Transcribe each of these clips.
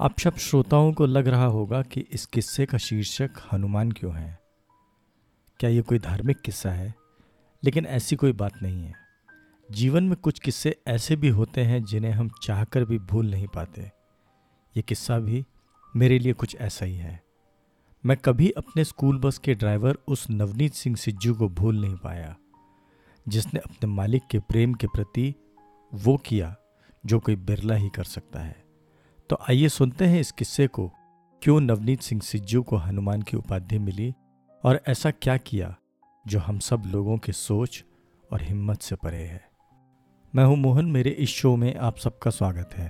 आप सब श्रोताओं को लग रहा होगा कि इस किस्से का शीर्षक हनुमान क्यों है? क्या ये कोई धार्मिक किस्सा है? लेकिन ऐसी कोई बात नहीं है। जीवन में कुछ किस्से ऐसे भी होते हैं जिन्हें हम चाहकर भी भूल नहीं पाते। ये किस्सा भी मेरे लिए कुछ ऐसा ही है। मैं कभी अपने स्कूल बस के ड्राइवर उस नवनीत सिंह सिज्जू को भूल नहीं पाया, जिसने अपने मालिक के प्रेम के प्रति वो किया जो कोई बिरला ही कर सकता है। तो आइए सुनते हैं इस किस्से को। क्यों नवनीत सिंह सिज्जू को हनुमान की उपाधि मिली और ऐसा क्या किया जो हम सब लोगों के सोच और हिम्मत से परे है? मैं हूँ मोहन, मेरे इस शो में आप सबका स्वागत है।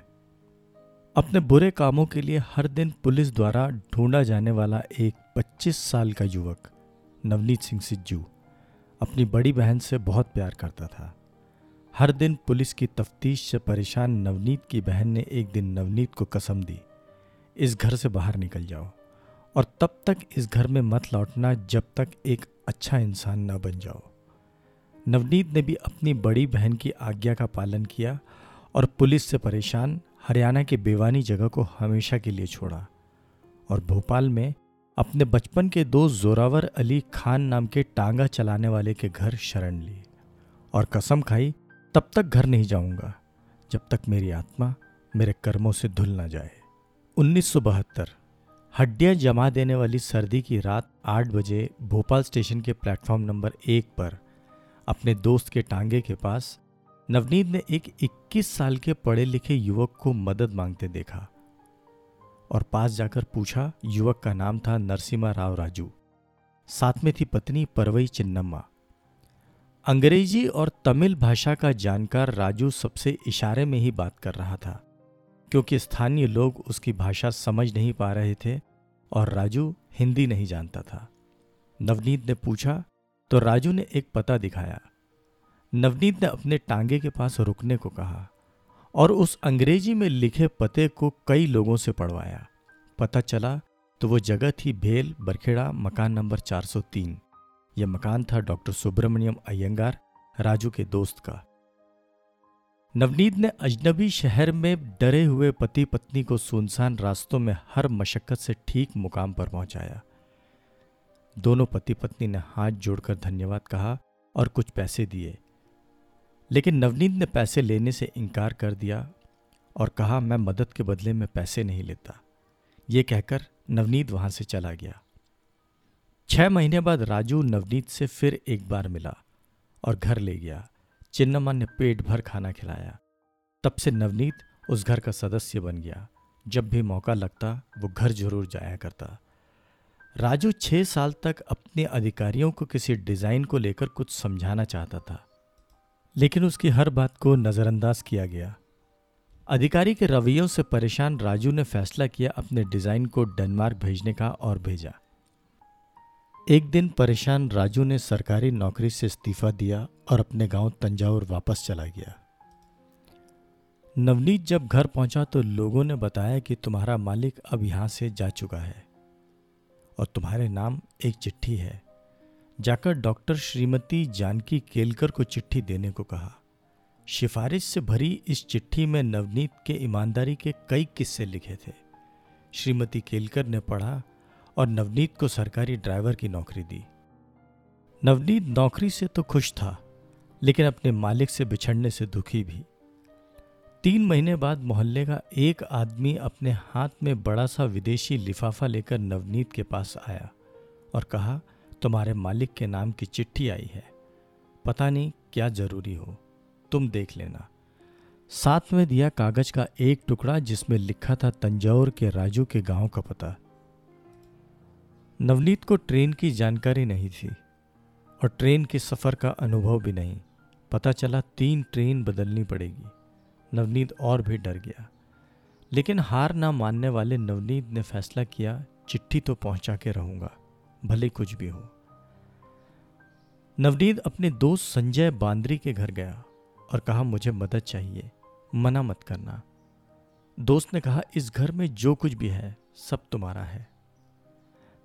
अपने बुरे कामों के लिए हर दिन पुलिस द्वारा ढूंढा जाने वाला एक 25 साल का युवक नवनीत सिंह सिज्जू अपनी बड़ी बहन से बहुत प्यार करता था। हर दिन पुलिस की तफ्तीश से परेशान नवनीत की बहन ने एक दिन नवनीत को कसम दी, इस घर से बाहर निकल जाओ और तब तक इस घर में मत लौटना जब तक एक अच्छा इंसान न बन जाओ। नवनीत ने भी अपनी बड़ी बहन की आज्ञा का पालन किया और पुलिस से परेशान हरियाणा के बेवानी जगह को हमेशा के लिए छोड़ा और भोपाल में अपने बचपन के दोस्त जोरावर अली खान नाम के टांगा चलाने वाले के घर शरण ली और कसम खाई तब तक घर नहीं जाऊँगा, जब तक मेरी आत्मा मेरे कर्मों से धुल ना जाए। उन्नीस हड्डियाँ जमा देने वाली सर्दी की रात आठ बजे भोपाल स्टेशन के प्लेटफॉर्म नंबर एक पर अपने दोस्त के टांगे के पास नवनीत ने एक 21 साल के पढ़े लिखे युवक को मदद मांगते देखा और पास जाकर पूछा, युवक का नाम था नरसिम्हा राव राजू। साथ में थी पत्नी परवई चिन्नम्मा। अंग्रेज़ी और तमिल भाषा का जानकार राजू सबसे इशारे में ही बात कर रहा था, क्योंकि स्थानीय लोग उसकी भाषा समझ नहीं पा रहे थे और राजू हिंदी नहीं जानता था। नवनीत ने पूछा तो राजू ने एक पता दिखाया। नवनीत ने अपने टांगे के पास रुकने को कहा और उस अंग्रेज़ी में लिखे पते को कई लोगों से पढ़वाया। पता चला तो वो जगह थी भेल, बरखेड़ा, मकान नंबर 403 यह मकान था डॉक्टर सुब्रमण्यम अयंगार राजू के दोस्त का। नवनीत ने अजनबी शहर में डरे हुए पति पत्नी को सुनसान रास्तों में हर मशक्कत से ठीक मुकाम पर पहुँचाया। दोनों पति पत्नी ने हाथ जोड़कर धन्यवाद कहा और कुछ पैसे दिए। लेकिन नवनीत ने पैसे लेने से इनकार कर दिया और कहा, मैं मदद के बदले में पैसे नहीं लेता। ये कहकर नवनीत वहाँ से चला गया। छह महीने बाद राजू नवनीत से फिर एक बार मिला और घर ले गया। चिन्नम्मा ने पेट भर खाना खिलाया। तब से नवनीत उस घर का सदस्य बन गया। जब भी मौका लगता, वो घर ज़रूर जाया करता। राजू छह साल तक अपने अधिकारियों को किसी डिज़ाइन को लेकर कुछ समझाना चाहता था, लेकिन उसकी हर बात को नज़रअंदाज किया गया। अधिकारी के रवैयों से परेशान राजू ने फैसला किया, अपने डिज़ाइन को डेनमार्क भेजने का और भेजा। एक दिन परेशान राजू ने सरकारी नौकरी से इस्तीफा दिया और अपने गाँव तंजावुर वापस चला गया। नवनीत जब घर पहुँचा तो लोगों ने बताया कि तुम्हारा मालिक अब यहाँ से जा चुका है और तुम्हारे नाम एक चिट्ठी है। जाकर डॉक्टर श्रीमती जानकी केलकर को चिट्ठी देने को कहा। सिफारिश से भरी इस चिट्ठी में नवनीत के ईमानदारी के कई किस्से लिखे थे। श्रीमती केलकर ने पढ़ा और नवनीत को सरकारी ड्राइवर की नौकरी दी। नवनीत नौकरी से तो खुश था, लेकिन अपने मालिक से बिछड़ने से दुखी भी। तीन महीने बाद मोहल्ले का एक आदमी अपने हाथ में बड़ा सा विदेशी लिफाफा लेकर नवनीत के पास आया और कहा, तुम्हारे मालिक के नाम की चिट्ठी आई है। पता नहीं क्या ज़रूरी हो, तुम देख लेना। साथ में दिया कागज़ का एक टुकड़ा जिसमें लिखा था तंजौर के राजू के गाँव का पता। नवनीत को ट्रेन की जानकारी नहीं थी और ट्रेन के सफ़र का अनुभव भी नहीं। पता चला तीन ट्रेन बदलनी पड़ेगी। नवनीत और भी डर गया। लेकिन हार ना मानने वाले नवनीत ने फैसला किया, चिट्ठी तो पहुँचा के रहूँगा, भले कुछ भी हो। नवनीत अपने दोस्त संजय बांद्री के घर गया और कहा, मुझे मदद चाहिए, मना मत करना। दोस्त ने कहा, इस घर में जो कुछ भी है, सब तुम्हारा है।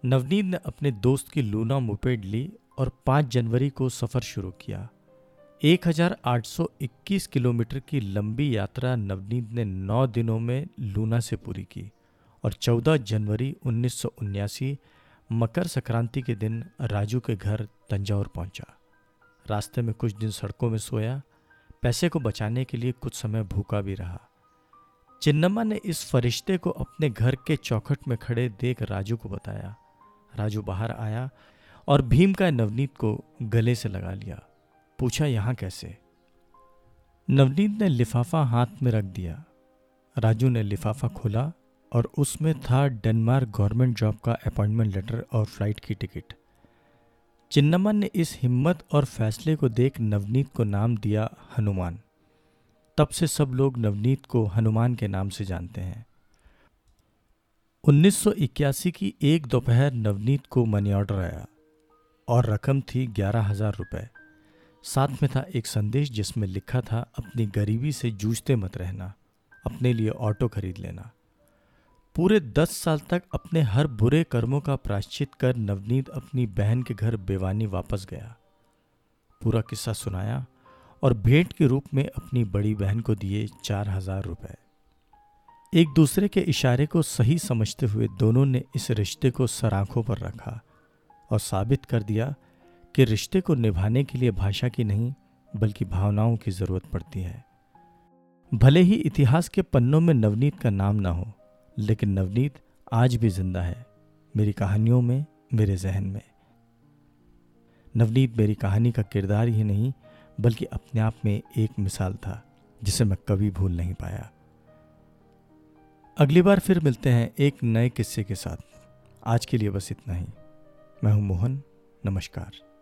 नवनीत ने अपने दोस्त की लूना मुपेड ली और 5 जनवरी को सफ़र शुरू किया। 1821 किलोमीटर की लंबी यात्रा नवनीत ने 9 दिनों में लूना से पूरी की और 14 जनवरी उन्नीस मकर संक्रांति के दिन राजू के घर तंजावुर पहुँचा। रास्ते में कुछ दिन सड़कों में सोया, पैसे को बचाने के लिए कुछ समय भूखा भी रहा। चिन्नम्मा ने इस फरिश्ते को अपने घर के चौखट में खड़े देख राजू को बताया। राजू बाहर आया और भीम का नवनीत को गले से लगा लिया। पूछा, यहाँ कैसे? नवनीत ने लिफाफा हाथ में रख दिया। राजू ने लिफाफा खोला और उसमें था डेनमार्क गवर्नमेंट जॉब का अपॉइंटमेंट लेटर और फ़्लाइट की टिकट। चिन्नमन ने इस हिम्मत और फैसले को देख नवनीत को नाम दिया हनुमान। तब से सब लोग नवनीत को हनुमान के नाम से जानते हैं। 1981 की एक दोपहर नवनीत को मनी ऑर्डर आया और रकम थी ग्यारह हज़ार रुपये साथ में था एक संदेश जिसमें लिखा था, अपनी गरीबी से जूझते मत रहना, अपने लिए ऑटो खरीद लेना। पूरे दस साल तक अपने हर बुरे कर्मों का प्राश्चित कर नवनीत अपनी बहन के घर बेवानी वापस गया। पूरा किस्सा सुनाया और भेंट के रूप में अपनी बड़ी बहन को दिए चार हज़ार रुपए। एक दूसरे के इशारे को सही समझते हुए दोनों ने इस रिश्ते को सराखों पर रखा और साबित कर दिया कि रिश्ते को निभाने के लिए भाषा की नहीं, बल्कि भावनाओं की ज़रूरत पड़ती है। भले ही इतिहास के पन्नों में नवनीत का नाम ना हो, लेकिन नवनीत आज भी ज़िंदा है, मेरी कहानियों में, मेरे जहन में। नवनीत मेरी कहानी का किरदार ही नहीं, बल्कि अपने आप में एक मिसाल था, जिसे मैं कभी भूल नहीं पाया। अगली बार फिर मिलते हैं एक नए किस्से के साथ। आज के लिए बस इतना ही। मैं हूँ मोहन। नमस्कार।